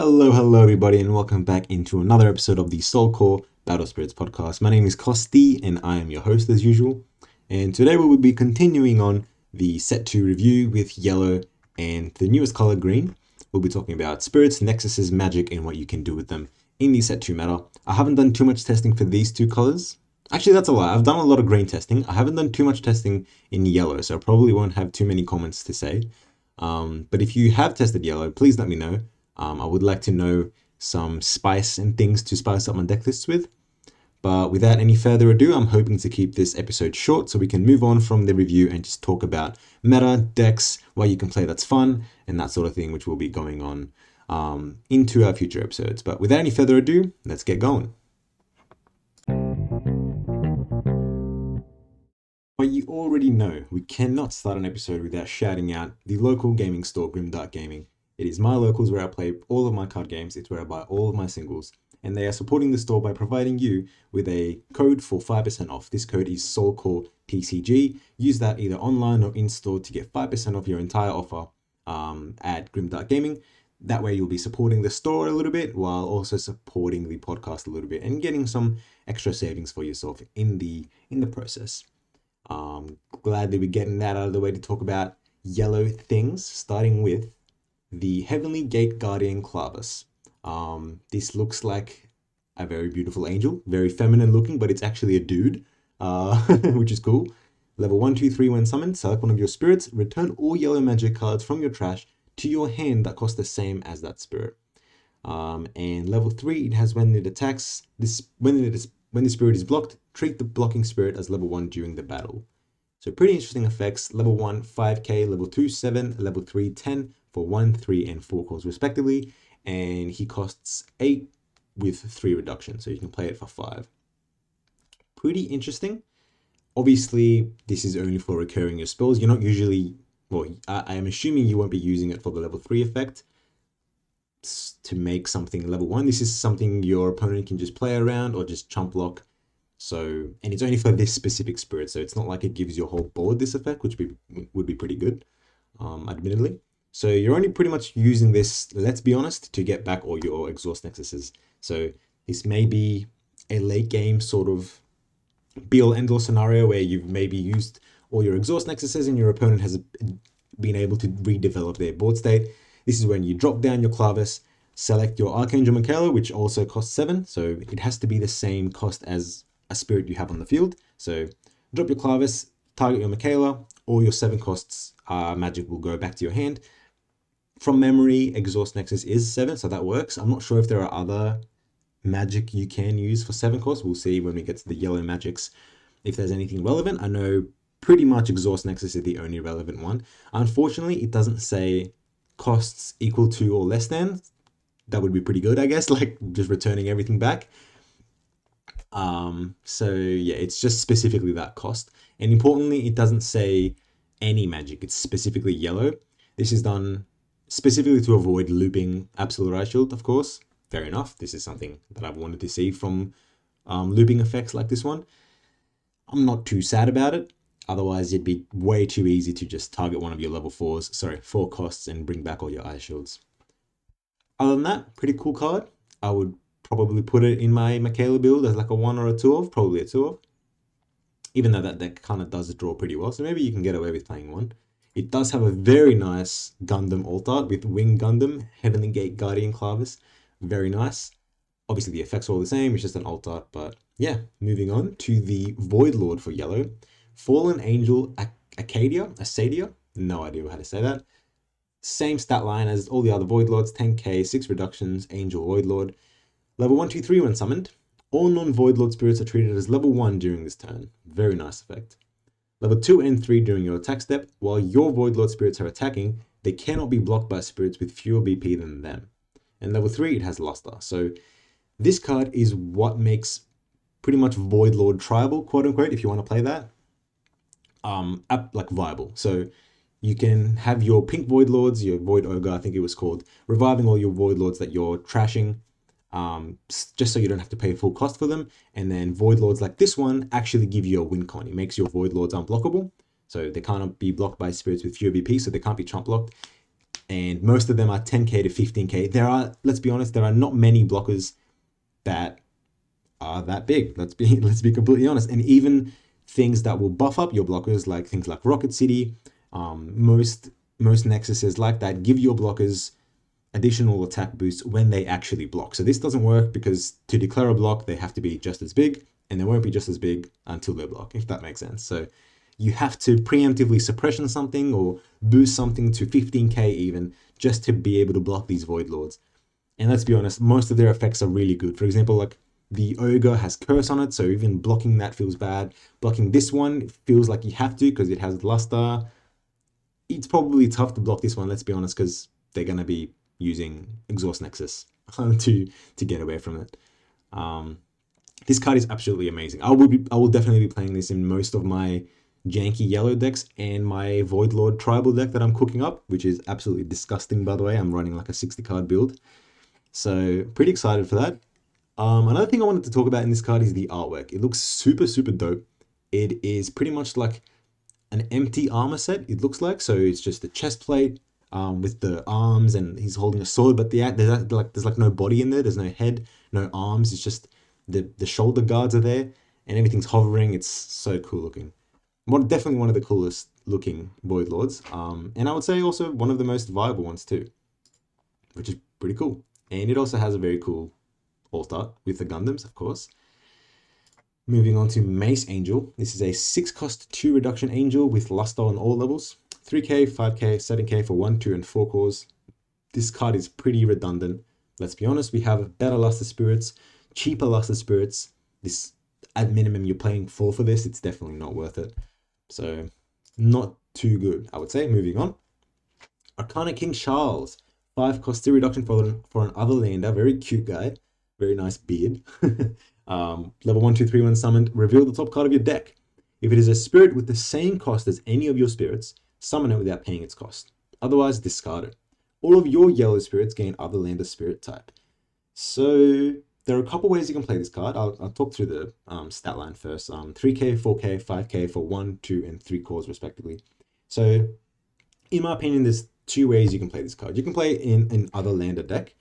Hello, hello, everybody, and welcome back into another episode of the Soul Core Battle Spirits podcast. My name is Kosti, and I am your host as usual. And today we will be continuing on the set 2 review with yellow and the newest color green. We'll be talking about spirits, nexuses, magic, and what you can do with them in the set 2 meta. I haven't done too much testing for these two colors. Actually, that's a lie. I've done a lot of green testing. I haven't done too much testing in yellow, so I probably won't have too many comments to say. Um, but if you have tested yellow, please let me know. Um, I would like to know some spice and things to spice up my deck lists with. But without any further ado, I'm hoping to keep this episode short so we can move on from the review and just talk about meta, decks, why you can play that's fun, and that sort of thing, which will be going on um, into our future episodes. But without any further ado, let's get going. But you already know we cannot start an episode without shouting out the local gaming store, Grimdark Gaming. It is my locals where I play all of my card games, it's where I buy all of my singles, and they are supporting the store by providing you with a code for 5% off. This code is SoulCore TCG. Use that either online or in store to get 5% off your entire offer um, at Grimdark Gaming. That way, you'll be supporting the store a little bit while also supporting the podcast a little bit and getting some extra savings for yourself in the in the process. Um, glad that we're getting that out of the way to talk about yellow things, starting with the Heavenly Gate Guardian Clavus. Um, this looks like a very beautiful angel, very feminine looking, but it's actually a dude, uh, which is cool. Level 1, 2, 3, when summoned, select one of your spirits, return all yellow magic cards from your trash to your hand that cost the same as that spirit. Um, and level 3, it has when it attacks, this when it is when the spirit is blocked, treat the blocking spirit as level 1 during the battle. So pretty interesting effects. Level 1, 5k, level 2, 7, level 3, 10 for 1, 3, and 4 cores respectively. And he costs 8 with 3 reduction, so you can play it for 5. Pretty interesting. Obviously, this is only for recurring your spells. You're not usually, well, I, I am assuming you won't be using it for the level 3 effect to make something level 1. This is something your opponent can just play around or just chump block. So, and it's only for this specific spirit, so it's not like it gives your whole board this effect, which be, would be pretty good, um, admittedly. So you're only pretty much using this, let's be honest, to get back all your exhaust nexuses. So this may be a late game sort of be all end all scenario where you've maybe used all your exhaust nexuses and your opponent has been able to redevelop their board state. This is when you drop down your Clavus, select your Archangel Michaela, which also costs 7, so it has to be the same cost as a spirit you have on the field. So drop your Clavus, target your Michaela, all your 7 costs uh, magic will go back to your hand from memory, Exhaust Nexus is 7, so that works. I'm not sure if there are other magic you can use for 7 costs. We'll see when we get to the yellow magics if there's anything relevant. I know pretty much Exhaust Nexus is the only relevant one. Unfortunately, it doesn't say costs equal to or less than. That would be pretty good, I guess, like just returning everything back. Um, so yeah, it's just specifically that cost. And importantly, it doesn't say any magic. It's specifically yellow. This is done specifically to avoid looping Absolute Ice Shield, of course. Fair enough. This is something that I've wanted to see from um, looping effects like this one. I'm not too sad about it. Otherwise, it'd be way too easy to just target one of your level 4s, sorry, 4 costs and bring back all your Ice Shields. Other than that, pretty cool card. I would probably put it in my Michaela build as like a 1 or a 2 of, probably a 2 of. Even though that deck kind of does draw pretty well, so maybe you can get away with playing one. It does have a very nice Gundam alt art with Wing Gundam, Heavenly Gate Guardian Clavis. Very nice. Obviously the effects are all the same, it's just an alt art, but yeah. Moving on to the Void Lord for yellow. Fallen Angel Acadia, Acadia, no idea how to say that. Same stat line as all the other Void Lords, 10k, 6 reductions, Angel Void Lord. Level 1, 2, 3 when summoned. All non-Void Lord spirits are treated as level 1 during this turn. Very nice effect. Level 2 and 3 during your attack step, while your Void Lord spirits are attacking, they cannot be blocked by spirits with fewer BP than them. And level 3, it has Luster. So this card is what makes pretty much Void Lord tribal, quote unquote, if you want to play that, um, like viable. So you can have your pink Void Lords, your Void Ogre, I think it was called, reviving all your Void Lords that you're trashing um, just so you don't have to pay full cost for them. And then Void Lords like this one actually give you a win con. It makes your Void Lords unblockable. So they can't be blocked by spirits with fewer BP, so they can't be chump blocked. and most of them are 10k to 15k. There are, let's be honest, there are not many blockers that are that big. Let's be let's be completely honest. And even things that will buff up your blockers, like things like Rocket City, um, most most nexuses like that give your blockers additional attack boosts when they actually block. So this doesn't work because to declare a block, they have to be just as big, and they won't be just as big until they block, if that makes sense. So you have to preemptively suppression something or boost something to 15k even just to be able to block these Void Lords. And let's be honest, most of their effects are really good. For example, like the Ogre has Curse on it, so even blocking that feels bad. Blocking this one feels like you have to because it has Luster. It's probably tough to block this one, let's be honest, because they're going to be using Exhaust Nexus to, to get away from it. Um, this card is absolutely amazing. I will be, I will definitely be playing this in most of my janky yellow decks and my Void Lord tribal deck that I'm cooking up, which is absolutely disgusting, by the way. I'm running like a 60 card build. So pretty excited for that. Um, another thing I wanted to talk about in this card is the artwork. It looks super, super dope. It is pretty much like an empty armor set, it looks like. So it's just a chest plate um, with the arms and he's holding a sword, but the, there's like there's like no body in there. There's no head, no arms. It's just the, the shoulder guards are there and everything's hovering. It's so cool looking one definitely one of the coolest looking Void Lords. Um, and I would say also one of the most viable ones too, which is pretty cool. And it also has a very cool alt art with the Gundams, of course. Moving on to Mace Angel. This is a 6 cost 2 reduction angel with luster on all levels. 3k, 5k, 7k for 1, 2, and 4 cores. This card is pretty redundant. Let's be honest, we have better luster spirits, cheaper luster spirits. This at minimum you're playing 4 for this, it's definitely not worth it. So not too good, I would say. Moving on. Arcana King Charles. 5 cost 3 reduction for, an, for an Otherlander. Very cute guy. Very nice beard. um, level 1, 2, 3 when summoned. Reveal the top card of your deck. If it is a spirit with the same cost as any of your spirits, summon it without paying its cost. Otherwise, discard it. All of your yellow spirits gain other Otherlander spirit type. So there are a couple ways you can play this card. I'll, I'll talk through the um, stat line first. Um, 3k, 4k, 5k for 1, 2, and 3 cores respectively. So in my opinion, there's two ways you can play this card. You can play in an Otherlander deck,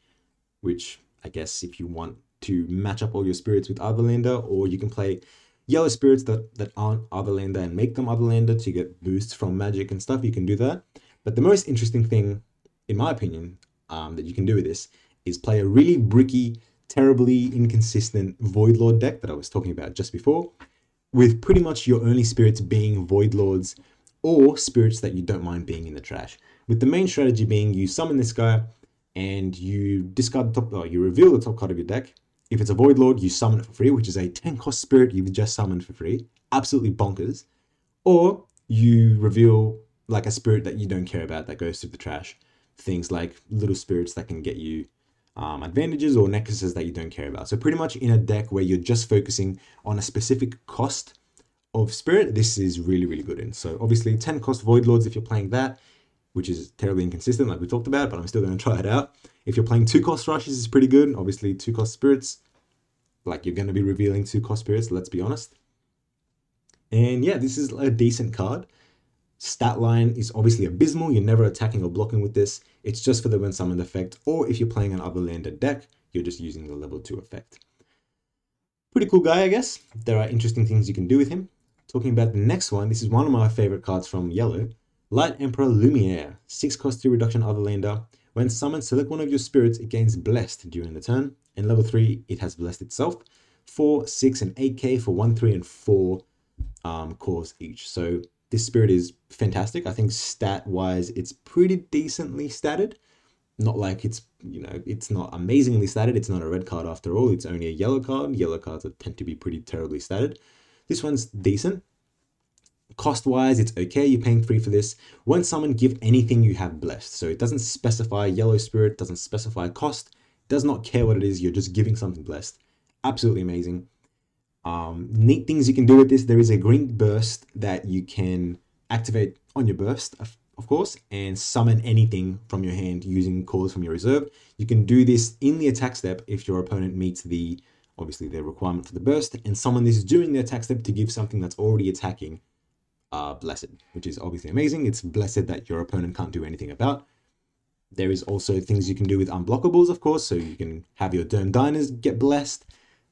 which I guess if you want to match up all your spirits with other Otherlander, or you can play yellow spirits that, that aren't Otherlander and make them Otherlander to get boosts from magic and stuff, you can do that. But the most interesting thing, in my opinion, um, that you can do with this is play a really bricky terribly inconsistent Void Lord deck that I was talking about just before, with pretty much your only spirits being Void Lords or spirits that you don't mind being in the trash. With the main strategy being you summon this guy and you discard the top, or you reveal the top card of your deck. If it's a Void Lord, you summon it for free, which is a 10 cost spirit you've just summoned for free. Absolutely bonkers. Or you reveal like a spirit that you don't care about that goes to the trash. Things like little spirits that can get you um, advantages or nexuses that you don't care about. So pretty much in a deck where you're just focusing on a specific cost of spirit, this is really, really good in. So obviously 10 cost Void Lords if you're playing that, which is terribly inconsistent like we talked about, but I'm still going to try it out. If you're playing two cost rushes, it's pretty good. Obviously two cost spirits, like you're going to be revealing two cost spirits, let's be honest. And yeah, this is a decent card. Stat line is obviously abysmal. You're never attacking or blocking with this. It's just for the when summoned effect, or if you're playing an Otherlander deck, you're just using the level 2 effect. Pretty cool guy, I guess. There are interesting things you can do with him. Talking about the next one, this is one of my favorite cards from Yellow. Light Emperor Lumiere. 6 cost 3 reduction Otherlander. When summoned, select one of your spirits, it gains Blessed during the turn. In level 3, it has Blessed itself. 4, 6, and 8k for 1, 3, and 4 um, cores each. So this spirit is fantastic. I think stat wise, it's pretty decently statted. Not like it's, you know, it's not amazingly statted. It's not a red card after all. It's only a yellow card. Yellow cards tend to be pretty terribly statted. This one's decent. Cost wise, it's okay. You're paying three for this. When summon, give anything you have blessed. So it doesn't specify yellow spirit, doesn't specify cost, does not care what it is. You're just giving something blessed. Absolutely amazing. Um, neat things you can do with this. There is a green burst that you can activate on your burst, of course, and summon anything from your hand using cores from your reserve. You can do this in the attack step if your opponent meets the, obviously, the requirement for the burst, and summon this during the attack step to give something that's already attacking uh, Blessed, which is obviously amazing. It's Blessed that your opponent can't do anything about. There is also things you can do with unblockables, of course, so you can have your Dome Diners get blessed,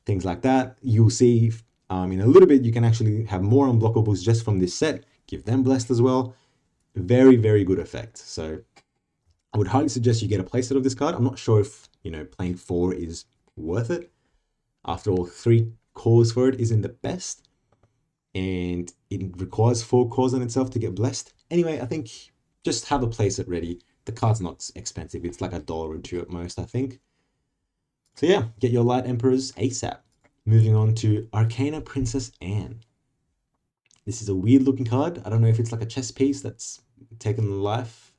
things like that. You'll see um, in a little bit, you can actually have more unblockables just from this set, give them blessed as well. Very, very good effect. So I would highly suggest you get a playset of this card. I'm not sure if, you know, playing four is worth it. After all, three cores for it isn't the best. And it requires four cores on itself to get blessed. Anyway, I think just have a playset ready. The card's not expensive. It's like a dollar or two at most, I think. So yeah, get your Light Emperors ASAP. Moving on to Arcana Princess Anne. This is a weird looking card. I don't know if it's like a chess piece that's taken life.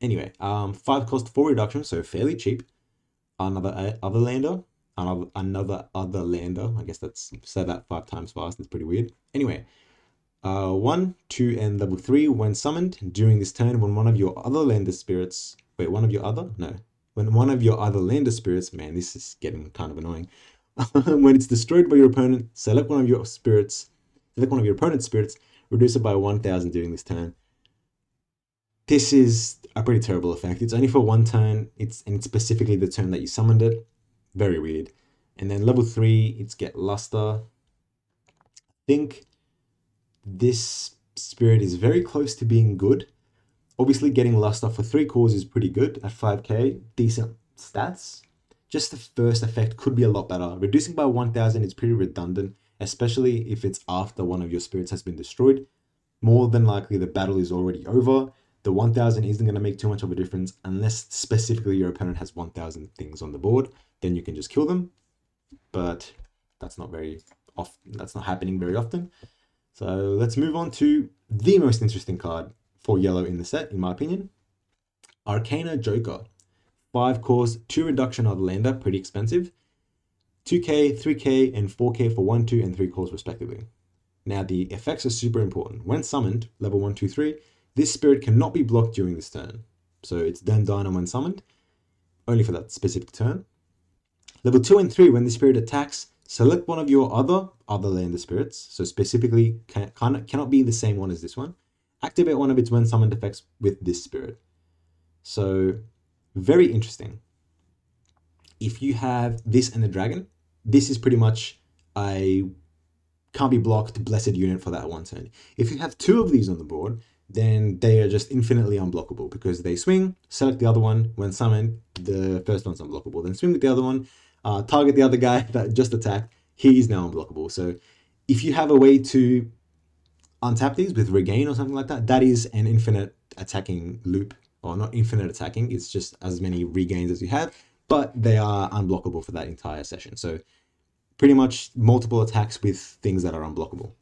Anyway, um, five cost four reduction, so fairly cheap. Another uh, other lander, another other lander. I guess that's said that five times fast. It's pretty weird. Anyway, uh, one, two, and level three. When summoned during this turn, when one of your other lander spirits, wait, one of your other, no, when one of your other lander spirits, man, this is getting kind of annoying. when it's destroyed by your opponent, select one of your spirits, select one of your opponent's spirits, reduce it by 1000 during this turn. This is a pretty terrible effect. It's only for one turn, it's and it's specifically the turn that you summoned it. Very weird. And then level 3, it's get luster. I think this spirit is very close to being good. Obviously, getting luster for 3 cores is pretty good at 5k. Decent stats just the first effect could be a lot better. Reducing by 1000 is pretty redundant, especially if it's after one of your spirits has been destroyed. More than likely, the battle is already over. The 1000 isn't going to make too much of a difference unless specifically your opponent has 1000 things on the board. Then you can just kill them. But that's not very often, that's not happening very often. So let's move on to the most interesting card for yellow in the set, in my opinion. Arcana Joker. 5 cores, 2 reduction Otherlander, pretty expensive. 2k, 3k, and 4k for 1, 2, and 3 cores respectively. Now the effects are super important. When summoned, level 1, 2, 3, this spirit cannot be blocked during this turn. So it's then done when summoned, only for that specific turn. Level 2 and 3, when the spirit attacks, select one of your other other lander spirits, so specifically can, cannot, cannot be the same one as this one. Activate one of its when summoned effects with this spirit. So very interesting. If you have this and the dragon, this is pretty much a can't be blocked blessed unit for that one turn. If you have two of these on the board, then they are just infinitely unblockable because they swing, select the other one, when summoned, the first one's unblockable. Then swing with the other one, uh, target the other guy that just attacked, he is now unblockable. So if you have a way to untap these with regain or something like that, that is an infinite attacking loop or not infinite attacking, it's just as many regains as you have, but they are unblockable for that entire session. So pretty much multiple attacks with things that are unblockable.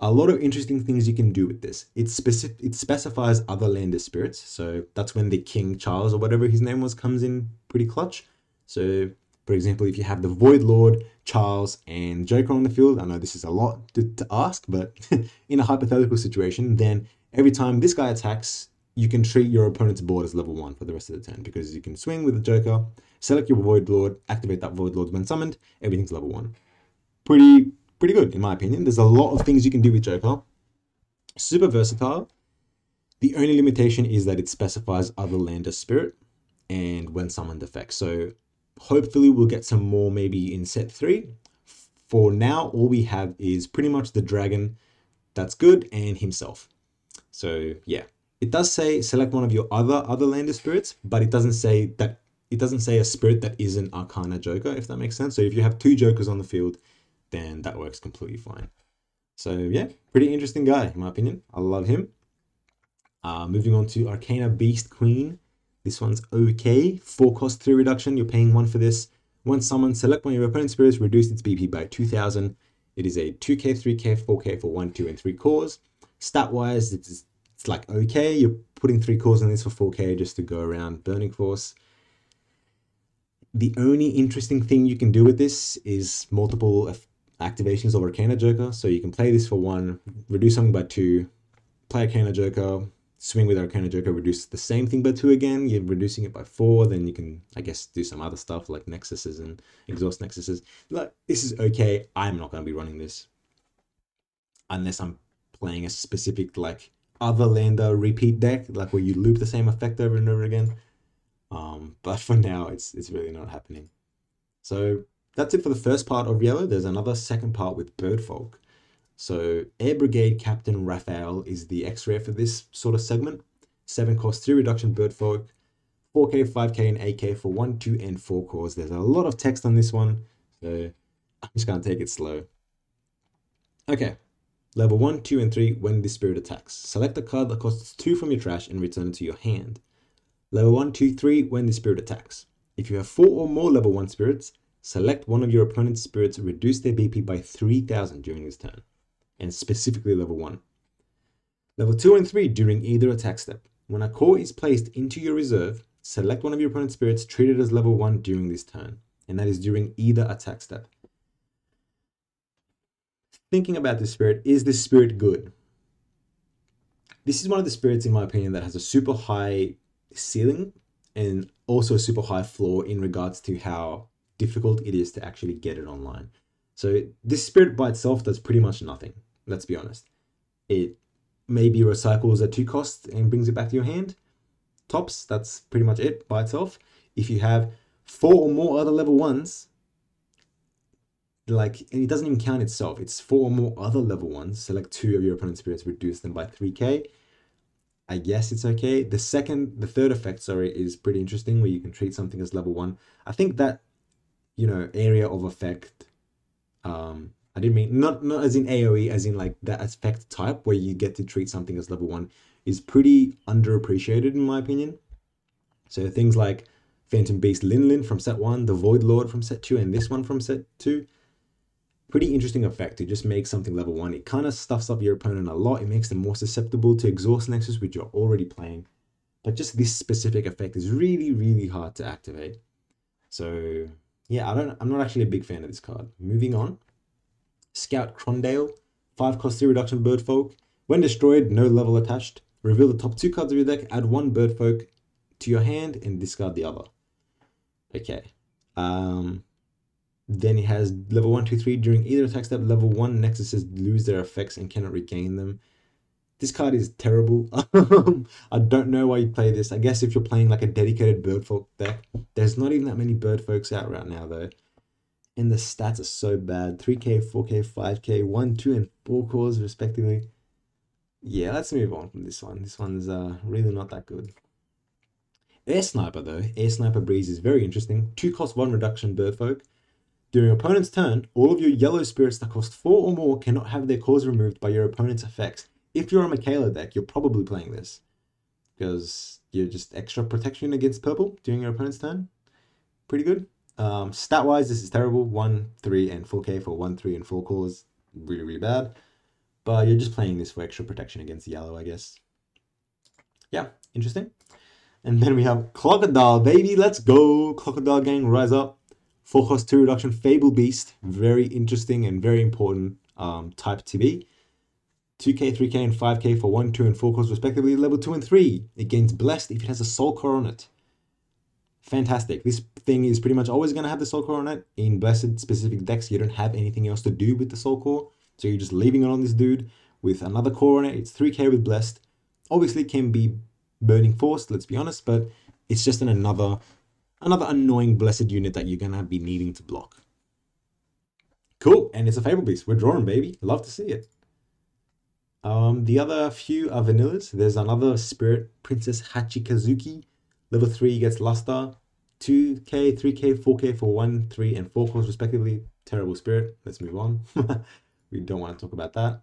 A lot of interesting things you can do with this. It specific it specifies other lander spirits, so that's when the King Charles or whatever his name was comes in pretty clutch. So for example, if you have the Void Lord, Charles, and Joker on the field, I know this is a lot to, to ask, but in a hypothetical situation, then every time this guy attacks, you can treat your opponent's board as level 1 for the rest of the turn because you can swing with the Joker, select your Void Lord, activate that Void Lord when summoned, everything's level 1. Pretty, pretty good in my opinion. There's a lot of things you can do with Joker. Super versatile. The only limitation is that it specifies other lander spirit and when summoned effects. So hopefully we'll get some more maybe in set 3. For now, all we have is pretty much the dragon that's good and himself. So yeah, it does say select one of your other other lander spirits, but it doesn't say that it doesn't say a spirit that isn't Arcana Joker, if that makes sense. So if you have two Jokers on the field, then that works completely fine. So yeah, pretty interesting guy in my opinion. I love him. Uh, moving on to Arcana Beast Queen. This one's okay. Four cost three reduction. You're paying one for this. Once summoned, select one of your opponent's spirits, reduce its BP by 2000. It is a 2k, 3k, 4k for 1, 2, and 3 cores. Stat wise, it's it's like okay, you're putting three cores in this for 4k just to go around Burning Force. The only interesting thing you can do with this is multiple activations over Arcana Joker. So you can play this for one, reduce something by two, play Arcana Joker, swing with our Arcana Joker, reduce the same thing by two again. You're reducing it by four. Then you can, I guess, do some other stuff like Nexuses and Exhaust Nexuses. Like, this is okay. I'm not going to be running this unless I'm playing a specific, like, other lander repeat deck, like where you loop the same effect over and over again. Um, but for now, it's it's really not happening. So that's it for the first part of Yellow. There's another second part with Birdfolk. So Air Brigade Captain Raphael is the X-ray for this sort of segment. 7 cost, 3 reduction Birdfolk, 4k, 5k, and 8k for 1, 2, and 4 cores. There's a lot of text on this one, so I'm just going to take it slow. Okay, level 1, 2, and 3 when the spirit attacks. Select a card that costs 2 from your trash and return it to your hand. Level 1, 2, 3 when the spirit attacks. If you have 4 or more level 1 spirits, select one of your opponent's spirits reduce their BP by 3000 during this turn, and specifically level 1. Level 2 and 3 during either attack step. When a core is placed into your reserve, select one of your opponent's spirits treated as level 1 during this turn, and that is during either attack step. Thinking about this spirit, is this spirit good? This is one of the spirits, in my opinion, that has a super high ceiling and also a super high floor in regards to how difficult it is to actually get it online. So this spirit by itself does pretty much nothing. Let's be honest. It maybe recycles at two costs and brings it back to your hand. Tops, that's pretty much it by itself. If you have four or more other level ones, like, and it doesn't even count itself, it's four or more other level ones. Select two of your opponent's spirits, reduce them by 3k. I guess it's okay. The second, the third effect, sorry, is pretty interesting where you can treat something as level one. I think that, you know, area of effect um, I didn't mean not not as in AOE, as in like that effect type where you get to treat something as level one is pretty underappreciated in my opinion. So things like Phantom Beast Linlin from set one, the Void Lord from set two, and this one from set two. Pretty interesting effect to just make something level one. It kind of stuffs up your opponent a lot. It makes them more susceptible to Exhaust Nexus, which you're already playing. But just this specific effect is really, really hard to activate. So yeah, I don't. I'm not actually a big fan of this card. Moving on. Scout Crondale, 5 cost 3 reduction Birdfolk. When destroyed, no level attached. Reveal the top two cards of your deck, add one Birdfolk to your hand, and discard the other. Okay. Um, then it has level 1, 2, 3. During either attack step, level 1 Nexuses lose their effects and cannot regain them. This card is terrible. I don't know why you play this. I guess if you're playing like a dedicated Birdfolk deck, there's not even that many Birdfolks out right now though. And the stats are so bad. 3k 4k 5k 1 2 and 4 cores respectively. Yeah let's move on from this one. This one's uh, really not that good. Air sniper though. Air sniper breeze is very interesting. 2 cost 1 reduction birdfolk during opponent's turn all of your yellow spirits that cost 4 or more cannot have their cores removed by your opponent's effects if you're a Michaela deck you're probably playing this because you're just extra protection against purple during your opponent's turn pretty good um, stat wise, this is terrible. 1, 3, and 4k for 1, 3, and 4 cores. Really, really bad. But you're just playing this for extra protection against yellow, I guess. Yeah, interesting. And then we have Crocodile, baby. Let's go. Crocodile Gang, rise up. 4 cost 2 reduction, Fable Beast. Very interesting and very important um, type to be. 2k, 3k, and 5k for 1, 2, and 4 cores respectively. Level 2 and 3. It gains Blessed if it has a Soul Core on it fantastic. This thing is pretty much always going to have the soul core on it. In blessed specific decks, you don't have anything else to do with the soul core. So you're just leaving it on this dude with another core on it. It's 3k with blessed. Obviously can be burning force, let's be honest, but it's just an another another annoying blessed unit that you're gonna be needing to block. Cool, and it's a Fable Beast. We're drawing, baby. Love to see it. Um, the other few are vanillas. There's another Spirit Princess Hachikazuki Level 3 gets Luster, 2k, 3k, 4k for 1, 3, and 4 cores respectively. Terrible Spirit. Let's move on. we don't want to talk about that.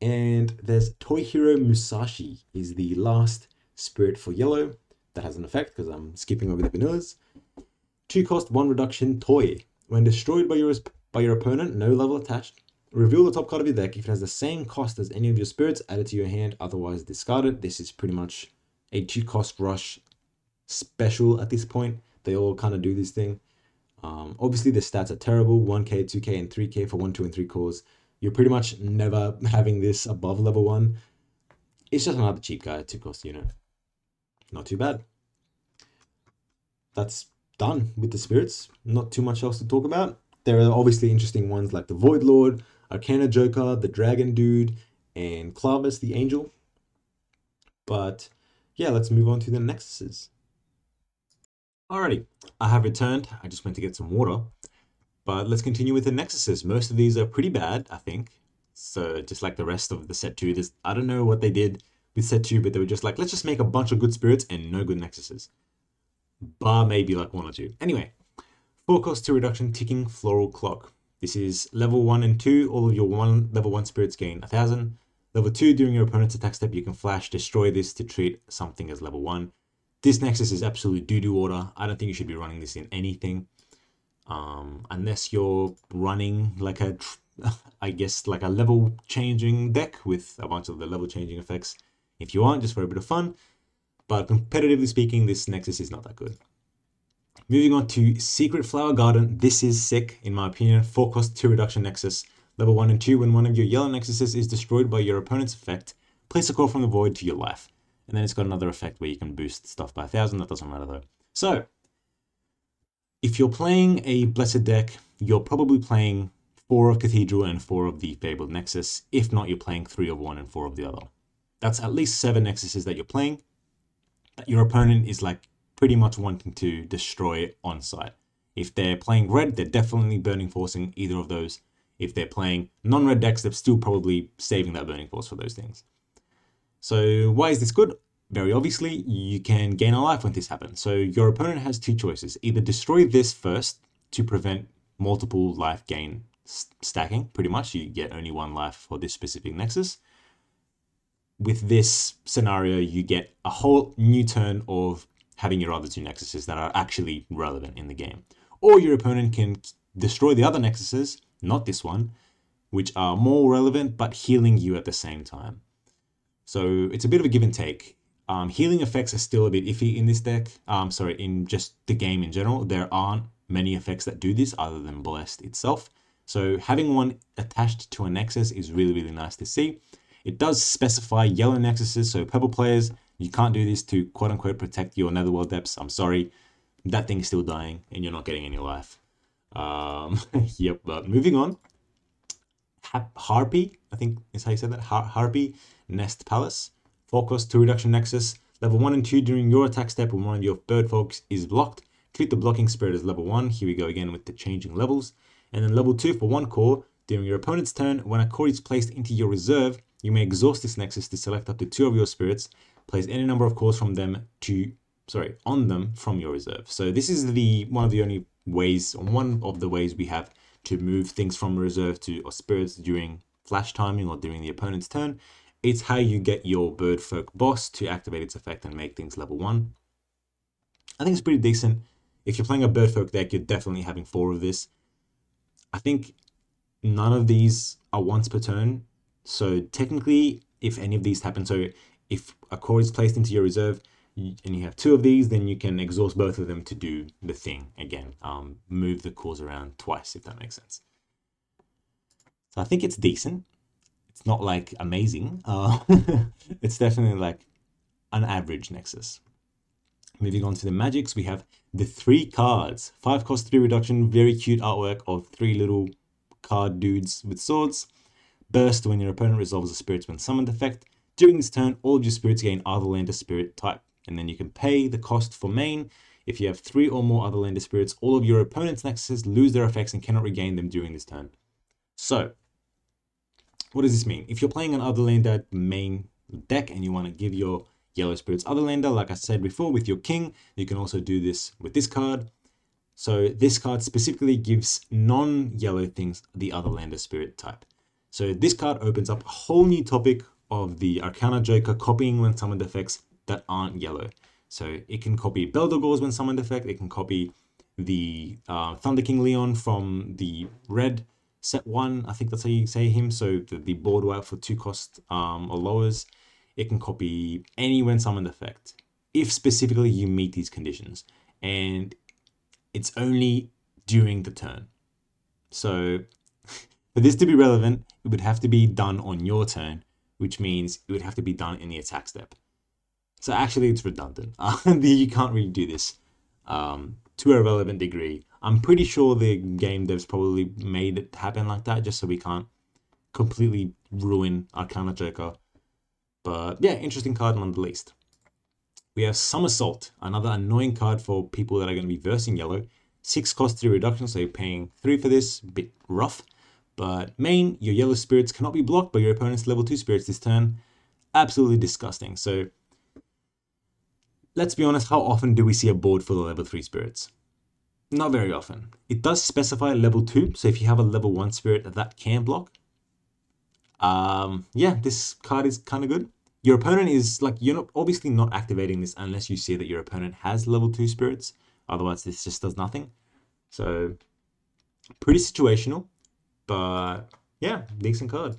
And there's Toy Hero Musashi is the last spirit for yellow. That has an effect because I'm skipping over the vanillas. 2 cost, 1 reduction, Toy. When destroyed by your, by your opponent, no level attached. Reveal the top card of your deck if it has the same cost as any of your spirits, add it to your hand, otherwise discard it. This is pretty much a 2 cost rush special at this point. They all kind of do this thing. Um, obviously, the stats are terrible 1k, 2k, and 3k for 1, 2, and 3 cores. You're pretty much never having this above level 1. It's just another cheap guy, 2 cost unit. Not too bad. That's done with the spirits. Not too much else to talk about. There are obviously interesting ones like the Void Lord, Arcana Joker, the Dragon Dude, and Clavis the Angel. But yeah, let's move on to the Nexuses. Alrighty, I have returned. I just went to get some water. But let's continue with the Nexuses. Most of these are pretty bad, I think. So just like the rest of the set two, there's I don't know what they did with set two, but they were just like, let's just make a bunch of good spirits and no good Nexuses. Bar maybe like one or two. Anyway, four cost two reduction ticking floral clock. This is level one and two. All of your one level one spirits gain a thousand. Level two, during your opponent's attack step, you can flash destroy this to treat something as level one. This Nexus is absolutely doo-doo order. I don't think you should be running this in anything. Um, unless you're running like a, I guess like a level changing deck with a bunch of the level changing effects. If you aren't, just for a bit of fun. But competitively speaking, this Nexus is not that good. Moving on to Secret Flower Garden. This is sick, in my opinion. 4 cost 2 reduction Nexus. Level 1 and 2, when one of your yellow Nexuses is destroyed by your opponent's effect, place a core from the void to your life. And then it's got another effect where you can boost stuff by 1000. That doesn't matter though. So, if you're playing a Blessed deck, you're probably playing 4 of Cathedral and 4 of the Fabled Nexus. If not, you're playing 3 of one and 4 of the other. That's at least 7 Nexuses that you're playing that your opponent is like pretty much wanting to destroy on site. If they're playing red, they're definitely burning forcing either of those. If they're playing non-red decks, they're still probably saving that burning force for those things. So why is this good? Very obviously, you can gain a life when this happens. So your opponent has two choices. Either destroy this first to prevent multiple life gain stacking, pretty much. You get only one life for this specific nexus. With this scenario, you get a whole new turn of having your other two nexuses that are actually relevant in the game. Or your opponent can destroy the other nexuses, not this one, which are more relevant but healing you at the same time. So it's a bit of a give and take. Um, healing effects are still a bit iffy in this deck. Um, sorry, in just the game in general. There aren't many effects that do this other than Blessed itself. So having one attached to a Nexus is really, really nice to see. It does specify yellow Nexuses, so purple players, you can't do this to quote unquote protect your Netherworld depths. I'm sorry. That thing is still dying and you're not getting any life. Um, yep, but moving on. Harpy, I think is how you said that. Har Harpy Nest Palace. Focus to reduction nexus. Level 1 and 2 during your attack step when one of your bird folks is blocked. Treat the blocking spirit as level 1. Here we go again with the changing levels. And then level 2 for one core. During your opponent's turn, when a core is placed into your reserve, you may exhaust this nexus to select up to two of your spirits. Place any number of cores from them to sorry on them from your reserve. So this is the one of the only ways, one of the ways we have to move things from reserve to or spirits during flash timing or during the opponent's turn. It's how you get your bird folk boss to activate its effect and make things level one. I think it's pretty decent. If you're playing a bird folk deck, you're definitely having four of this. I think none of these are once per turn. So technically, if any of these happen, so if a core is placed into your reserve and you have two of these, then you can exhaust both of them to do the thing again. Um, move the cores around twice, if that makes sense. So I think it's decent it's not like amazing. Uh, it's definitely like an average Nexus. Moving on to the magics, we have the three cards. Five cost three reduction, very cute artwork of three little card dudes with swords. Burst when your opponent resolves a spirit's when summoned effect. During this turn, all of your spirits gain Otherlander spirit type. And then you can pay the cost for main. If you have three or more Otherlander spirits, all of your opponent's nexuses lose their effects and cannot regain them during this turn. So, what does this mean? If you're playing an Otherlander main deck and you want to give your yellow spirits Otherlander, like I said before with your king, you can also do this with this card. So this card specifically gives non-yellow things the Otherlander spirit type. So this card opens up a whole new topic of the Arcana Joker copying when summoned effects that aren't yellow. So it can copy Beldegors when summoned effect, it can copy the uh, Thunder King Leon from the red set one, I think that's how you say him. So the, the board wipe for two cost um, or lowers, it can copy any when summoned effect if specifically you meet these conditions. And it's only during the turn. So for this to be relevant, it would have to be done on your turn, which means it would have to be done in the attack step. So actually, it's redundant. you can't really do this um, to a relevant degree I'm pretty sure the game devs probably made it happen like that just so we can't completely ruin Arcana Joker. But yeah, interesting card none the least. we have Somersault, another annoying card for people that are going to be versing yellow. Six cost three reduction, so you're paying three for this, bit rough. But main, your yellow spirits cannot be blocked by your opponent's level two spirits this turn. Absolutely disgusting. So let's be honest, how often do we see a board full of level three spirits? Not very often. It does specify level two, so if you have a level one spirit that can block, um, yeah, this card is kind of good. Your opponent is like you're not obviously not activating this unless you see that your opponent has level two spirits. Otherwise, this just does nothing. So pretty situational, but yeah, decent card.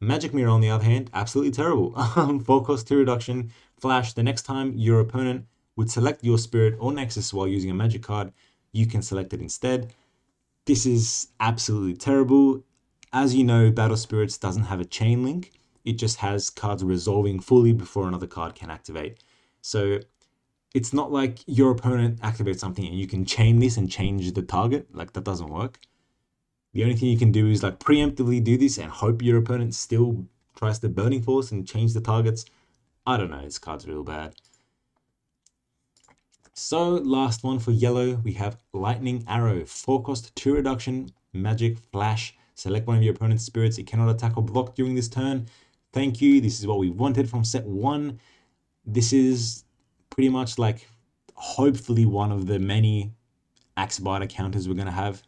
Magic Mirror, on the other hand, absolutely terrible. Um, Four cost two reduction, flash. The next time your opponent would select your spirit or nexus while using a magic card, you can select it instead. This is absolutely terrible. As you know, Battle Spirits doesn't have a chain link, it just has cards resolving fully before another card can activate. So it's not like your opponent activates something and you can chain this and change the target. Like that doesn't work. The only thing you can do is like preemptively do this and hope your opponent still tries the Burning Force and change the targets. I don't know, this card's real bad. So last one for yellow, we have Lightning Arrow. 4 cost, 2 reduction, magic, flash. Select one of your opponent's spirits. It cannot attack or block during this turn. Thank you. This is what we wanted from set one. This is pretty much like hopefully one of the many Axe Spider counters we're going to have.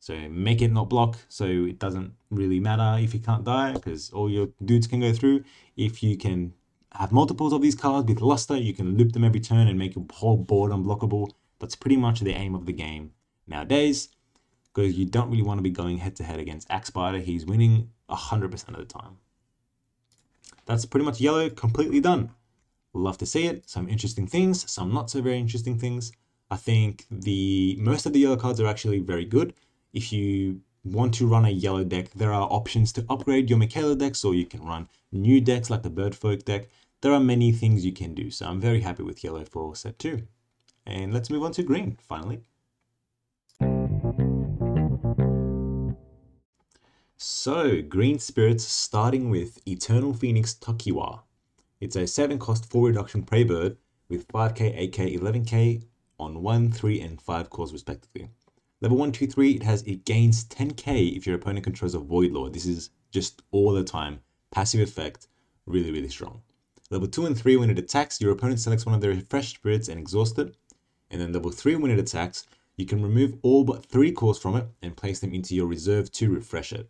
So make it not block so it doesn't really matter if you can't die because all your dudes can go through. If you can have multiples of these cards with luster, you can loop them every turn and make your whole board unblockable. That's pretty much the aim of the game nowadays because you don't really want to be going head to head against Axe Spider. He's winning 100% of the time that's pretty much yellow completely done. Love to see it. Some interesting things, some not so very interesting things. I think the most of the yellow cards are actually very good. If you want to run a yellow deck, there are options to upgrade your Michaela decks, or you can run new decks like the Birdfolk deck. There are many things you can do, so I'm very happy with yellow for set 2. And let's move on to green, finally. So, Green Spirits starting with Eternal Phoenix Tokiwa. It's a 7 cost 4 reduction prey bird with 5k, 8k, 11k on 1, 3, and 5 cores respectively. Level 1, 2, 3, it has it gains 10k if your opponent controls a Void Lord. This is just all the time. Passive effect, really, really strong. Level 2 and 3, when it attacks, your opponent selects one of their refreshed spirits and exhausts it. And then level 3, when it attacks, you can remove all but 3 cores from it and place them into your reserve to refresh it.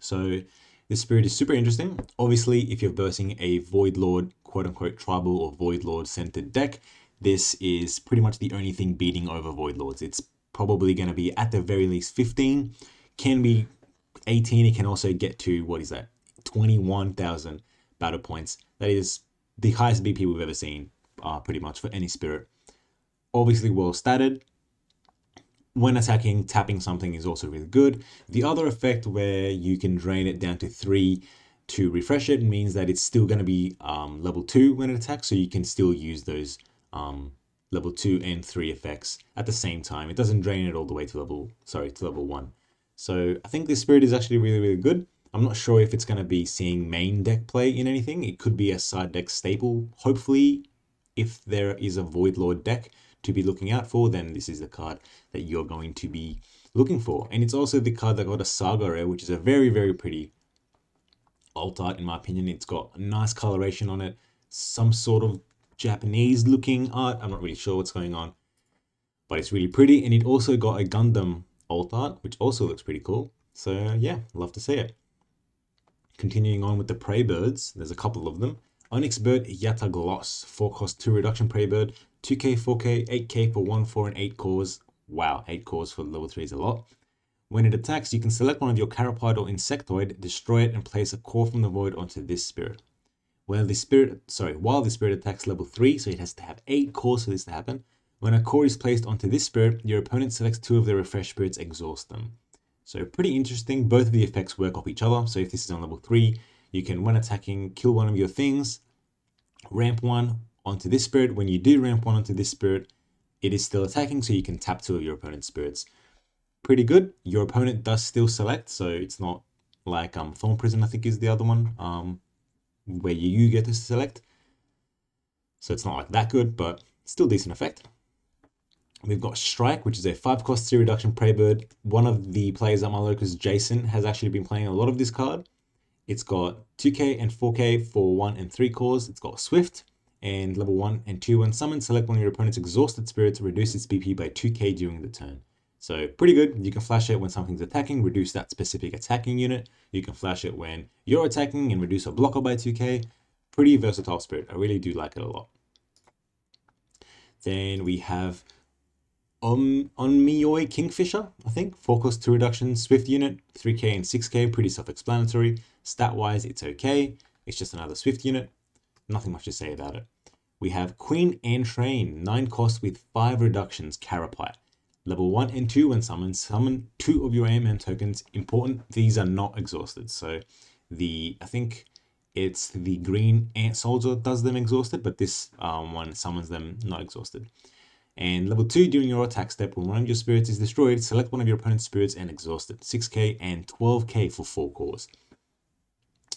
So this spirit is super interesting. Obviously, if you're versing a Void Lord, quote unquote, tribal or Void Lord centered deck, this is pretty much the only thing beating over Void Lords. It's probably going to be at the very least 15, can be 18. It can also get to, what is that, 21,000 battle points. That is the highest BP we've ever seen, uh, pretty much for any spirit. Obviously, well statted when attacking, tapping something is also really good. The other effect where you can drain it down to 3 to refresh it means that it's still going to be um, level 2 when it attacks, so you can still use those um, level 2 and 3 effects at the same time. It doesn't drain it all the way to level, sorry, to level 1. So I think this spirit is actually really, really good. I'm not sure if it's going to be seeing main deck play in anything. It could be a side deck staple, hopefully, if there is a Void Lord deck to be looking out for, then this is the card that you're going to be looking for. And it's also the card that got a Saga Rare, which is a very, very pretty alt art in my opinion. It's got a nice coloration on it, some sort of Japanese looking art. I'm not really sure what's going on, but it's really pretty. And it also got a Gundam alt art, which also looks pretty cool. So yeah, love to see it. Continuing on with the Prey Birds, there's a couple of them. Onyx Bird Yatagarasu, 4 cost 2 reduction Prey Bird, 2k, 4k, 8k for 1, 4, and 8 cores. Wow, 8 cores for level 3 is a lot. When it attacks, you can select one of your Charopod or Insectoid, destroy it, and place a core from the void onto this spirit. While the spirit, sorry, while the spirit attacks level 3, so it has to have 8 cores for this to happen, when a core is placed onto this spirit, your opponent selects two of the refresh spirits, exhaust them. So pretty interesting, both of the effects work off each other, so if this is on level 3, you can, when attacking, kill one of your things, ramp one, onto this spirit. When you do ramp one onto this spirit, it is still attacking, so you can tap two of your opponent's spirits. Pretty good. Your opponent does still select, so it's not like um, Thorn Prison, I think is the other one, um, where you get to select. So it's not like that good, but still decent effect. We've got Strike, which is a 5 cost 3 reduction prey bird. One of the players at my locals, Jason, has actually been playing a lot of this card. It's got 2k and 4k for 1 and 3 cores. It's got Swift and level 1 and 2. When summoned, select one of your opponent's exhausted spirits, to reduce its BP by 2k during the turn. So pretty good. You can flash it when something's attacking, reduce that specific attacking unit. You can flash it when you're attacking and reduce a blocker by 2k. Pretty versatile spirit. I really do like it a lot. Then we have um, on Onmyoi Kingfisher, I think. 4 cost 2 reduction, Swift unit, 3k and 6k, pretty self-explanatory. Stat-wise, it's okay. It's just another Swift unit. Nothing much to say about it. We have Queen Antrain, 9 cost with 5 reductions, Carapace. Level 1 and 2 when summoned, summon 2 of your Ant-Man tokens. Important, these are not exhausted. So the, I think it's the green Ant Soldier does them exhausted, but this um, one summons them not exhausted. And level 2, during your attack step, when one of your spirits is destroyed, select one of your opponent's spirits and exhaust it. 6k and 12k for 4 cores.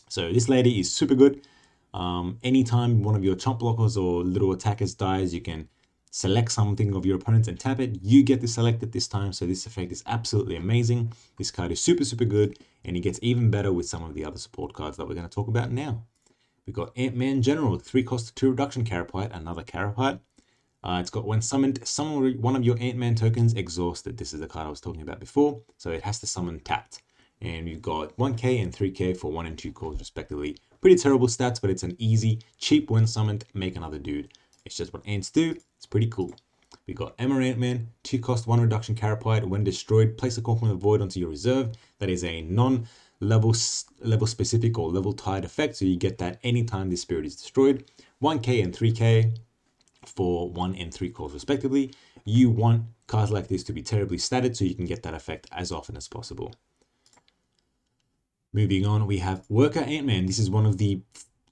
So this lady is super good. Um, anytime one of your chump blockers or little attackers dies, you can select something of your opponent and tap it. You get to select it this time, so this effect is absolutely amazing. This card is super, super good, and it gets even better with some of the other support cards that we're going to talk about now. We've got Ant-Man General, 3 cost 2 reduction Carapace, another Carapace. Uh, it's got when summoned, summon one of your Ant-Man tokens exhausted. This is the card I was talking about before. So it has to summon tapped. And we've got 1k and 3k for 1 and 2 cores respectively. Pretty terrible stats, but it's an easy, cheap when summoned, make another dude. It's just what ants do. It's pretty cool. We got Emma Ant-Man, 2 cost 1 reduction Carapace. When destroyed, place a the Void onto your reserve. That is a non level specific or level tied effect, so you get that anytime this spirit is destroyed. 1k and 3k for 1 and 3 cores respectively. You want cards like this to be terribly statted so you can get that effect as often as possible. Moving on, we have Worker Ant-Man. This is one of the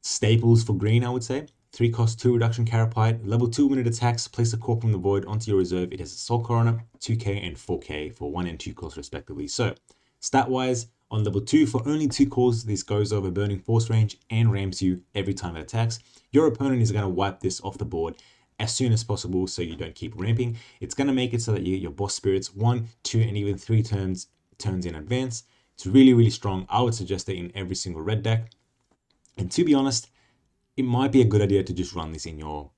staples for green, I would say. 3 cost 2 reduction Carapace, Level 2 when it attacks, place a core from the void onto your reserve. It has a soul core on it, 2k and 4k for 1 and 2 cores respectively. So, stat-wise, on level 2, for only 2 cores, this goes over Burning Force range and ramps you every time it attacks. Your opponent is going to wipe this off the board as soon as possible so you don't keep ramping. It's going to make it so that you get your boss spirits one, two, and even three turns turns in advance. It's really, really strong. I would suggest it in every single red deck. And to be honest, it might be a good idea to just run this in your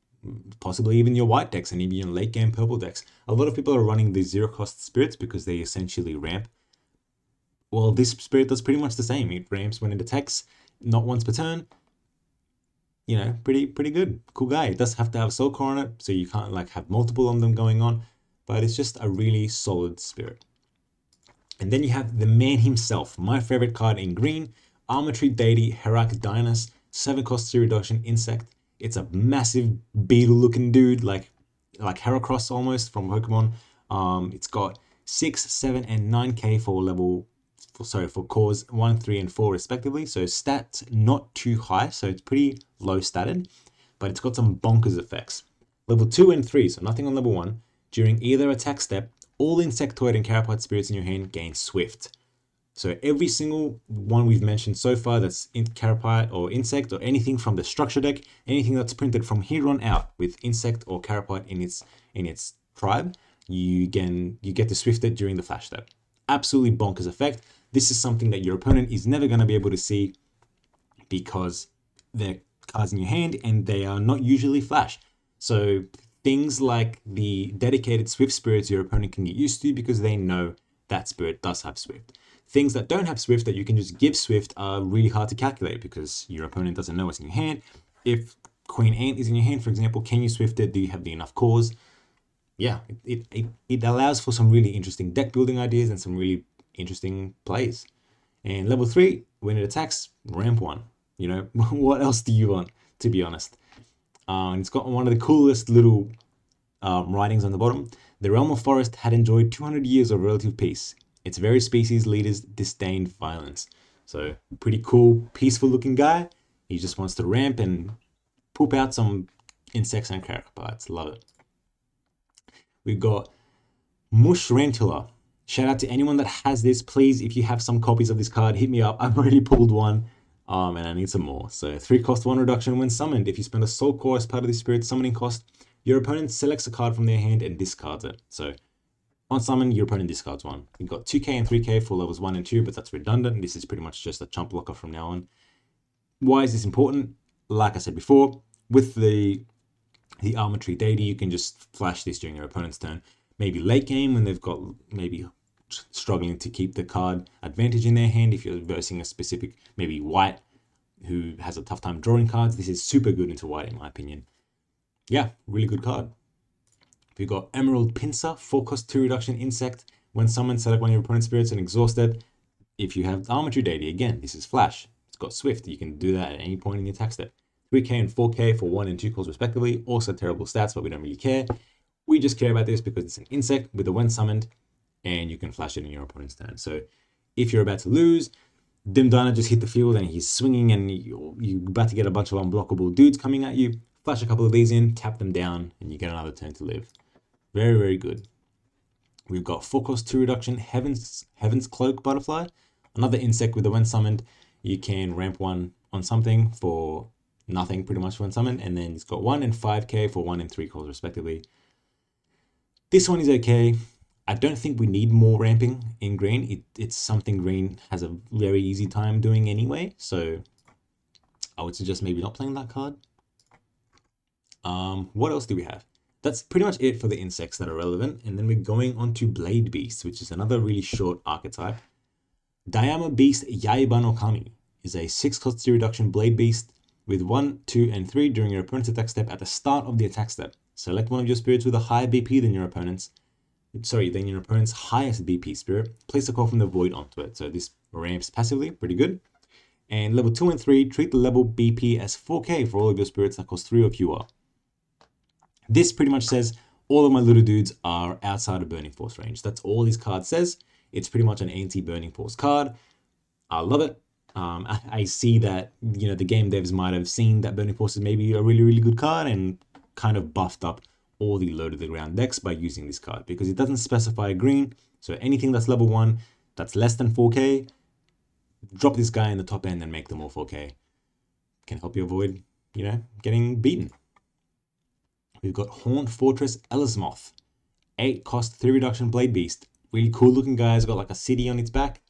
possibly even your white decks and even your late game purple decks. A lot of people are running the zero cost spirits because they essentially ramp. Well, this spirit does pretty much the same. It ramps when it attacks, not once per turn, you know, pretty pretty good. Cool guy. It does have to have soul core on it, so you can't like have multiple of them going on, but it's just a really solid spirit. And then you have the man himself, my favorite card in green, Armatry Deity Herak Herakdinus, 7 cost 3 reduction insect. It's a massive beetle looking dude, like like Heracross almost from Pokemon. Um, it's got 6, 7, and 9k for level for sorry for cores one, three, and four respectively. So stats not too high, so it's pretty low statted, but it's got some bonkers effects. Level two and three, so nothing on level one. During either attack step, all insectoid and carapace spirits in your hand gain swift. So every single one we've mentioned so far that's in carapace or insect or anything from the structure deck, anything that's printed from here on out with insect or carapace in its in its tribe, you can you get to swift it during the flash step. Absolutely bonkers effect. This is something that your opponent is never going to be able to see because they're cards in your hand and they are not usually flash. So things like the dedicated Swift spirits your opponent can get used to because they know that spirit does have Swift. Things that don't have Swift that you can just give Swift are really hard to calculate because your opponent doesn't know what's in your hand. If Queen Ant is in your hand, for example, can you Swift it? Do you have the enough cores? Yeah, it, it, it allows for some really interesting deck building ideas and some really interesting plays. And level three, when it attacks, ramp one. You know, what else do you want, to be honest? Uh, it's got one of the coolest little um, writings on the bottom. The realm of forest had enjoyed 200 years of relative peace. Its very species leaders disdained violence. So, pretty cool, peaceful looking guy. He just wants to ramp and poop out some insects and carapace. Love it. We've got Mushrantula. Shout out to anyone that has this. Please, if you have some copies of this card, hit me up. I've already pulled one. Um, and I need some more. So three cost one reduction when summoned. If you spend a soul core as part of the spirit summoning cost, your opponent selects a card from their hand and discards it. So on summon, your opponent discards one. You've got 2k and 3k for levels 1 and 2, but that's redundant. This is pretty much just a chump blocker from now on. Why is this important? Like I said before, with the the Arbitrary Deity, you can just flash this during your opponent's turn. Maybe late game when they've got maybe struggling to keep the card advantage in their hand. If you're versing a specific, maybe white, who has a tough time drawing cards, this is super good into white in my opinion. Yeah, really good card. We've got Emerald Pincer, 4 cost 2 reduction insect. When summoned, select one of your opponent's spirits and exhaust it. If you have Arbitrary Deity, again, this is Flash. It's got Swift. You can do that at any point in the attack step. 3k and 4k for 1 and 2 cores respectively. Also terrible stats, but we don't really care. We just care about this because it's an insect with a when summoned, and you can flash it in your opponent's turn. So if you're about to lose, Dimdana just hit the field and he's swinging and you, you're about to get a bunch of unblockable dudes coming at you. Flash a couple of these in, tap them down, and you get another turn to live. Very, very good. We've got 4 cost 2 reduction, Heaven's, Heaven's Cloak Butterfly. Another insect with the when summoned. You can ramp one on something for nothing pretty much when summoned. And then it's got 1 and 5k for 1 and 3 cores respectively. This one is okay. I don't think we need more ramping in green. It, it's something green has a very easy time doing anyway. So I would suggest maybe not playing that card. Um, what else do we have? That's pretty much it for the insects that are relevant. And then we're going on to Blade Beast, which is another really short archetype. Daima Beast Yaiba no Kami is a 6 cost reduction Blade Beast with 1, 2, and 3 during your opponent's attack step at the start of the attack step. Select one of your spirits with a higher BP than your opponent's, sorry, than your opponent's highest BP spirit. Place a core from the void onto it. So this ramps passively, pretty good. And level 2 and 3, treat the level BP as 4k for all of your spirits that cost 3 or fewer. This pretty much says all of my little dudes are outside of Burning Force range. That's all this card says. It's pretty much an anti-Burning Force card. I love it. Um, I, I, see that you know the game devs might have seen that Burning Force is maybe a really really good card and kind of buffed up all the to the ground decks by using this card because it doesn't specify a green. So anything that's level one that's less than 4k, drop this guy in the top end and make them all 4k. Can help you avoid you know getting beaten. We've got Haunt Fortress Ellismoth. 8 cost 3 reduction Blade Beast. Really cool looking guy. It's got like a city on its back.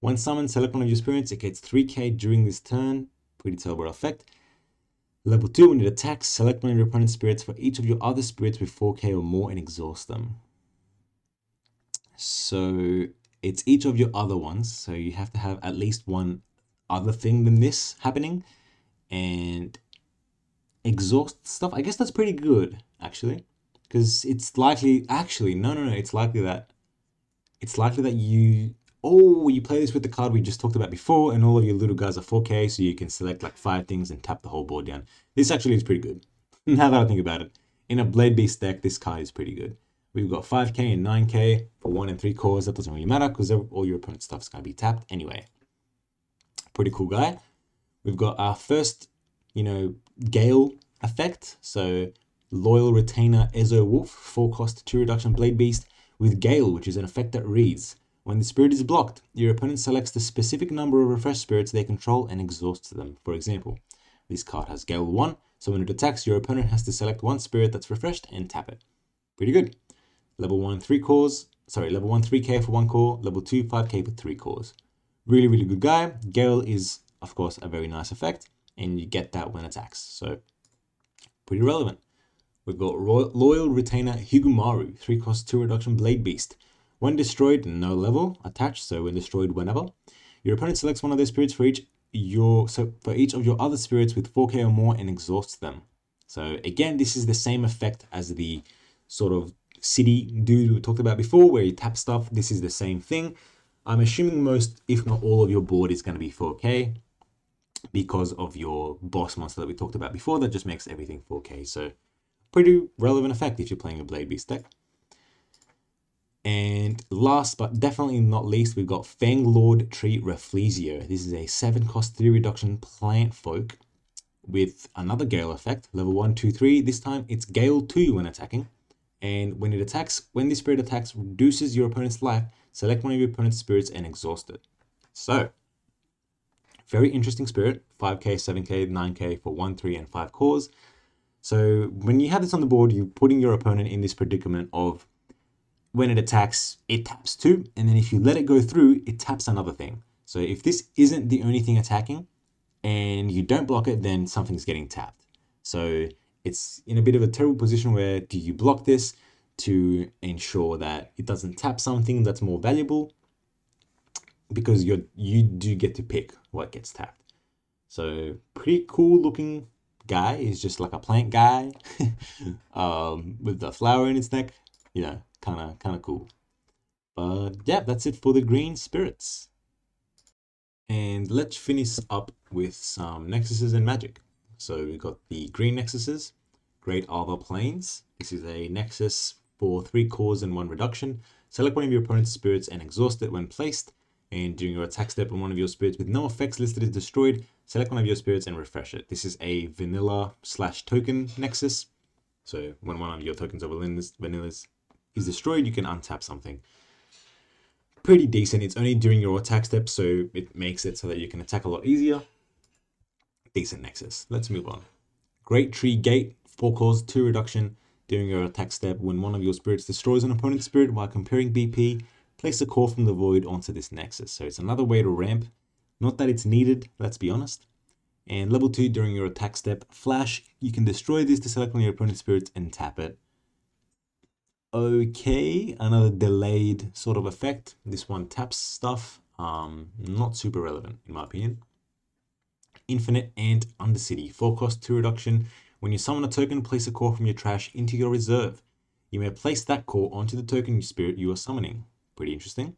When summoned, select one of your spirits. It gets 3k during this turn. Pretty terrible effect. Level 2, when it attacks, select one of your opponent's spirits for each of your other spirits with 4k or more and exhaust them. So it's each of your other ones. So you have to have at least one other thing than this happening. And exhaust stuff, I guess that's pretty good, actually. Because it's likely, actually, no, no, no, it's likely that, it's likely that you, oh, you play this with the card we just talked about before, and all of your little guys are 4k, so you can select like five things and tap the whole board down. This actually is pretty good, now that I think about it. In a Blade Beast deck, this card is pretty good. We've got 5k and 9k for 1 and 3 cores. That doesn't really matter because all your opponent's stuff is going to be tapped anyway. Pretty cool guy. We've got our first, you know, Gale effect. So Loyal Retainer Ezo Wolf, 4 cost 2 reduction Blade Beast with Gale, which is an effect that reads When the spirit is blocked, your opponent selects the specific number of refreshed spirits they control and exhausts them. For example, this card has Gale 1, so when it attacks, your opponent has to select one spirit that's refreshed and tap it. Pretty good. Level 1, 3 cores. Sorry, level 1, 3k for 1 core. Level 2, 5k for 3 cores. Really, really good guy. Gale is, of course, a very nice effect, and you get that when it attacks. So pretty relevant. We've got Royal, Loyal Retainer Higumaru, 3 cost 2 reduction Blade Beast. When destroyed, no level attached, so when destroyed whenever. Your opponent selects one of their spirits for each your so for each of your other spirits with 4k or more and exhausts them. So again, this is the same effect as the sort of city dude we talked about before, where you tap stuff. This is the same thing. I'm assuming most, if not all of your board is going to be 4k because of your boss monster that we talked about before that just makes everything 4K. So pretty relevant effect if you're playing a Blade Beast deck. And last but definitely not least, we've got Fang Lord Tree Rafflesia. This is a 7 cost 3 reduction plant folk with another Gale effect, level 1, 2, 3. This time it's Gale 2 when attacking. And when it attacks, when this spirit attacks, reduces your opponent's life, select one of your opponent's spirits and exhaust it. So, Very interesting spirit, 5k, 7k, 9k for 1, 3, and 5 cores. So when you have this on the board, you're putting your opponent in this predicament of when it attacks, it taps two, and then if you let it go through, it taps another thing. So if this isn't the only thing attacking and you don't block it, then something's getting tapped. So it's in a bit of a terrible position where do you block this to ensure that it doesn't tap something that's more valuable because you you do get to pick what gets tapped. So pretty cool looking guy. He's just like a plant guy um, with the flower in his neck. You know, kind of kind of cool. But yeah, that's it for the green spirits. And let's finish up with some nexuses and magic. So we've got the green nexuses, Great Aava Plains. This is a nexus for three cores and one reduction. Select one of your opponent's spirits and exhaust it when placed. And during your attack step, when one of your spirits with no effects listed is destroyed, select one of your spirits and refresh it. This is a vanilla slash token nexus. So when one of your tokens of vanillas is destroyed, you can untap something. Pretty decent. It's only during your attack step, so it makes it so that you can attack a lot easier. Decent nexus. Let's move on. Great Tree Gate, 4 cores, 2 reduction. During your attack step, when one of your spirits destroys an opponent's spirit while comparing BP, place a core from the void onto this nexus. So it's another way to ramp. Not that it's needed, let's be honest. And level 2, during your attack step, Flash, you can destroy this to select one of your opponent's spirits and tap it. Okay, another delayed sort of effect. This one taps stuff. Um, not super relevant in my opinion. Infinite and Undercity. 4 cost 2 reduction. When you summon a token, place a core from your trash into your reserve. You may place that core onto the token spirit you are summoning. Pretty interesting.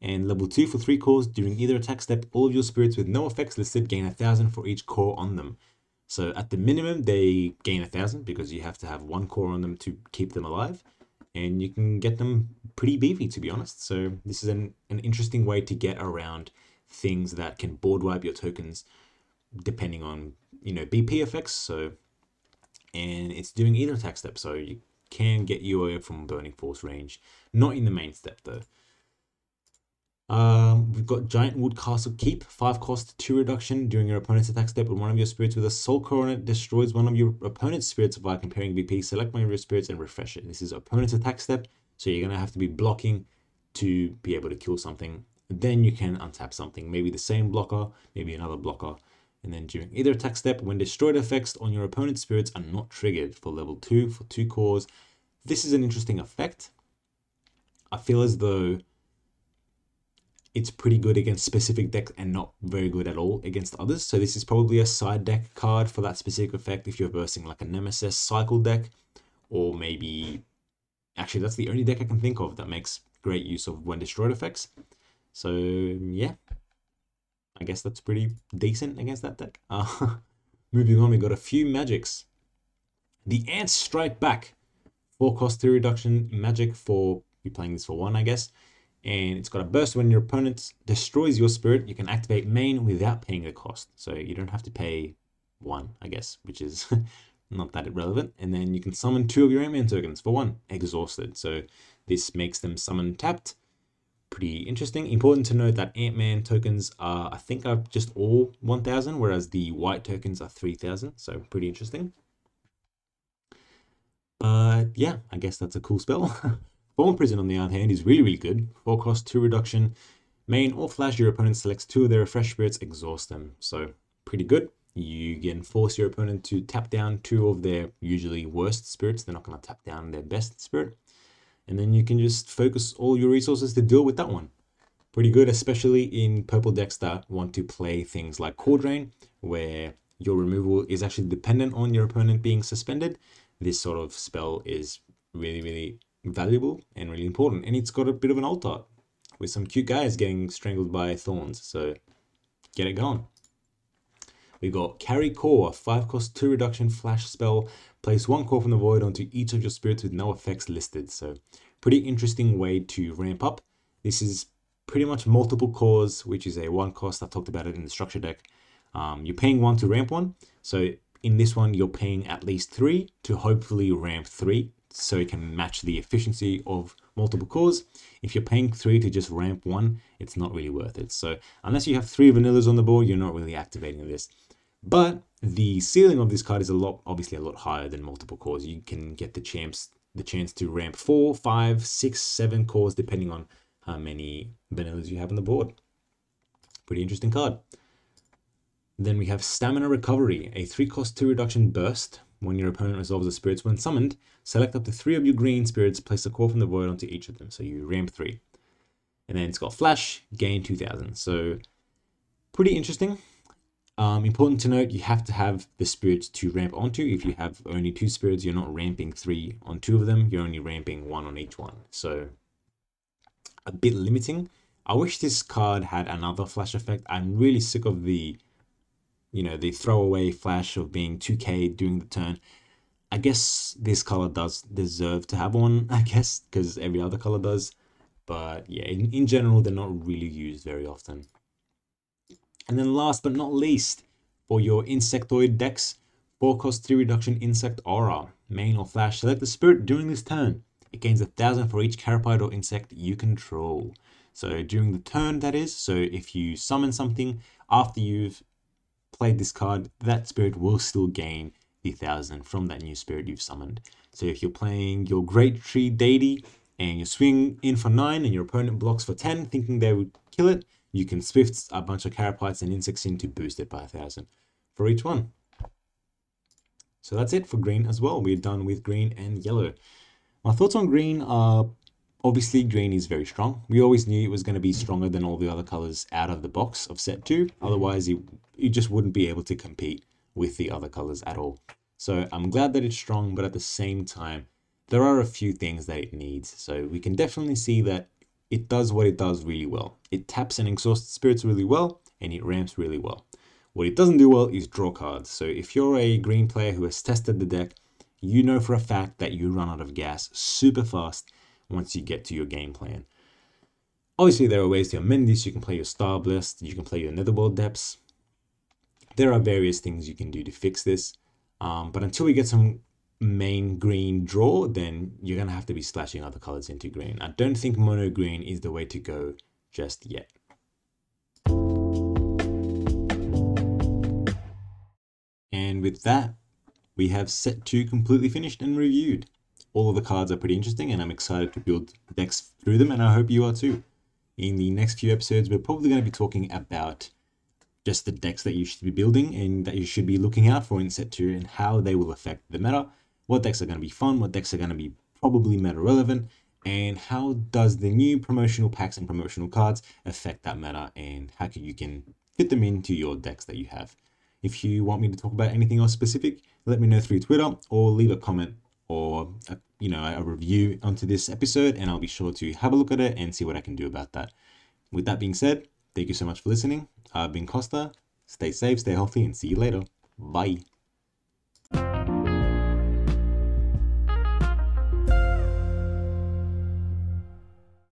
And level 2 for 3 cores, during either attack step, all of your spirits with no effects listed gain a 1000 for each core on them. So at the minimum, they gain a 1000 because you have to have one core on them to keep them alive. And you can get them pretty beefy, to be honest. So this is an, an interesting way to get around things that can board wipe your tokens depending on, you know, BP effects. So, and it's doing either attack step. So you can get you away from Burning Force range. Not in the main step though. Um, we've got Giant Wood Castle Keep, 5 cost, 2 reduction during your opponent's attack step. When one of your spirits with a soul core on it destroys one of your opponent's spirits by comparing BP, select one of your spirits and refresh it. This is opponent's attack step, so you're going to have to be blocking to be able to kill something. Then you can untap something, maybe the same blocker, maybe another blocker. And then during either attack step, when destroyed effects on your opponent's spirits are not triggered for level 2 for 2 cores. This is an interesting effect. I feel as though it's pretty good against specific decks and not very good at all against others. So this is probably a side deck card for that specific effect if you're versing like a Nemesis cycle deck, or maybe actually that's the only deck I can think of that makes great use of when destroyed effects. So yeah, I guess that's pretty decent against that deck. Uh, moving on, we got a few magics. The Ants Strike Back, four cost two reduction magic for you playing this for one, I guess and it's got a burst when your opponent destroys your spirit you can activate main without paying the cost so you don't have to pay one i guess which is not that irrelevant. and then you can summon two of your ant-man tokens for one exhausted so this makes them summon tapped pretty interesting important to note that ant-man tokens are i think are just all 1000 whereas the white tokens are 3000 so pretty interesting but yeah i guess that's a cool spell Fallen Prison, on the other hand, is really, really good. 4 cost, 2 reduction. Main or flash, your opponent selects two of their refresh spirits, exhaust them. So, pretty good. You can force your opponent to tap down two of their usually worst spirits. They're not going to tap down their best spirit. And then you can just focus all your resources to deal with that one. Pretty good, especially in purple decks that want to play things like Drain, where your removal is actually dependent on your opponent being suspended. This sort of spell is really, really valuable and really important. And it's got a bit of an alt art with some cute guys getting strangled by thorns. So get it going. We've got Carry Core, 5 cost 2 reduction flash spell. Place one core from the void onto each of your spirits with no effects listed. So pretty interesting way to ramp up. This is pretty much multiple cores, which is a one cost. I talked about it in the structure deck. Um, you're paying one to ramp one. So in this one, you're paying at least three to hopefully ramp three so it can match the efficiency of multiple cores. If you're paying three to just ramp one, it's not really worth it. So unless you have three vanillas on the board, you're not really activating this. But the ceiling of this card is a lot, obviously a lot higher than multiple cores. You can get the chance, the chance to ramp four, five, six, seven cores, depending on how many vanillas you have on the board. Pretty interesting card. Then we have Stamina Recovery, a 3 cost 2 reduction burst. When your opponent resolves the spirits when summoned, select up to 3 of your green spirits, place a core from the void onto each of them. So you ramp 3. And then it's got Flash, gain 2000. So pretty interesting. Um, important to note, you have to have the spirits to ramp onto. If you have only two spirits, you're not ramping three on two of them. You're only ramping one on each one. So a bit limiting. I wish this card had another flash effect. I'm really sick of the you know, the throwaway flash of being 2k during the turn. I guess this color does deserve to have one, I guess, because every other color does. But yeah, in, in general, they're not really used very often. And then last but not least, for your insectoid decks, 4 cost 3 reduction insect aura, main or flash, select the spirit during this turn. It gains a thousand for each carapace or insect you control. So during the turn, that is. So if you summon something after you've played this card, that spirit will still gain the thousand from that new spirit you've summoned. So if you're playing your Great Tree Deity and you swing in for 9 and your opponent blocks for 10, thinking they would kill it, you can swift a bunch of carapaces and insects in to boost it by a 1000 for each one. So that's it for green as well. We're done with green and yellow. My thoughts on green are Obviously, green is very strong. We always knew it was going to be stronger than all the other colors out of the box of set two. Otherwise, you, you just wouldn't be able to compete with the other colors at all. So I'm glad that it's strong, but at the same time, there are a few things that it needs. So we can definitely see that it does what it does really well. It taps and exhausts spirits really well, and it ramps really well. What it doesn't do well is draw cards. So if you're a green player who has tested the deck, you know for a fact that you run out of gas super fast once you get to your game plan. Obviously, there are ways to amend this. You can play your Star Blast, you can play your Netherworld Depths. There are various things you can do to fix this. Um, but until we get some main green draw, then you're going to have to be slashing other colors into green. I don't think mono green is the way to go just yet. And with that, we have set 2 completely finished and reviewed all of the cards are pretty interesting and I'm excited to build decks through them and I hope you are too. In the next few episodes, we're probably going to be talking about just the decks that you should be building and that you should be looking out for in set 2 and how they will affect the meta. What decks are going to be fun, what decks are going to be probably meta relevant, and how does the new promotional packs and promotional cards affect that meta and how can you can fit them into your decks that you have. If you want me to talk about anything else specific, let me know through Twitter or leave a comment or a, you know a review onto this episode and I'll be sure to have a look at it and see what I can do about that. With that being said, thank you so much for listening. I've been Costa. Stay safe, stay healthy, and see you later. Bye.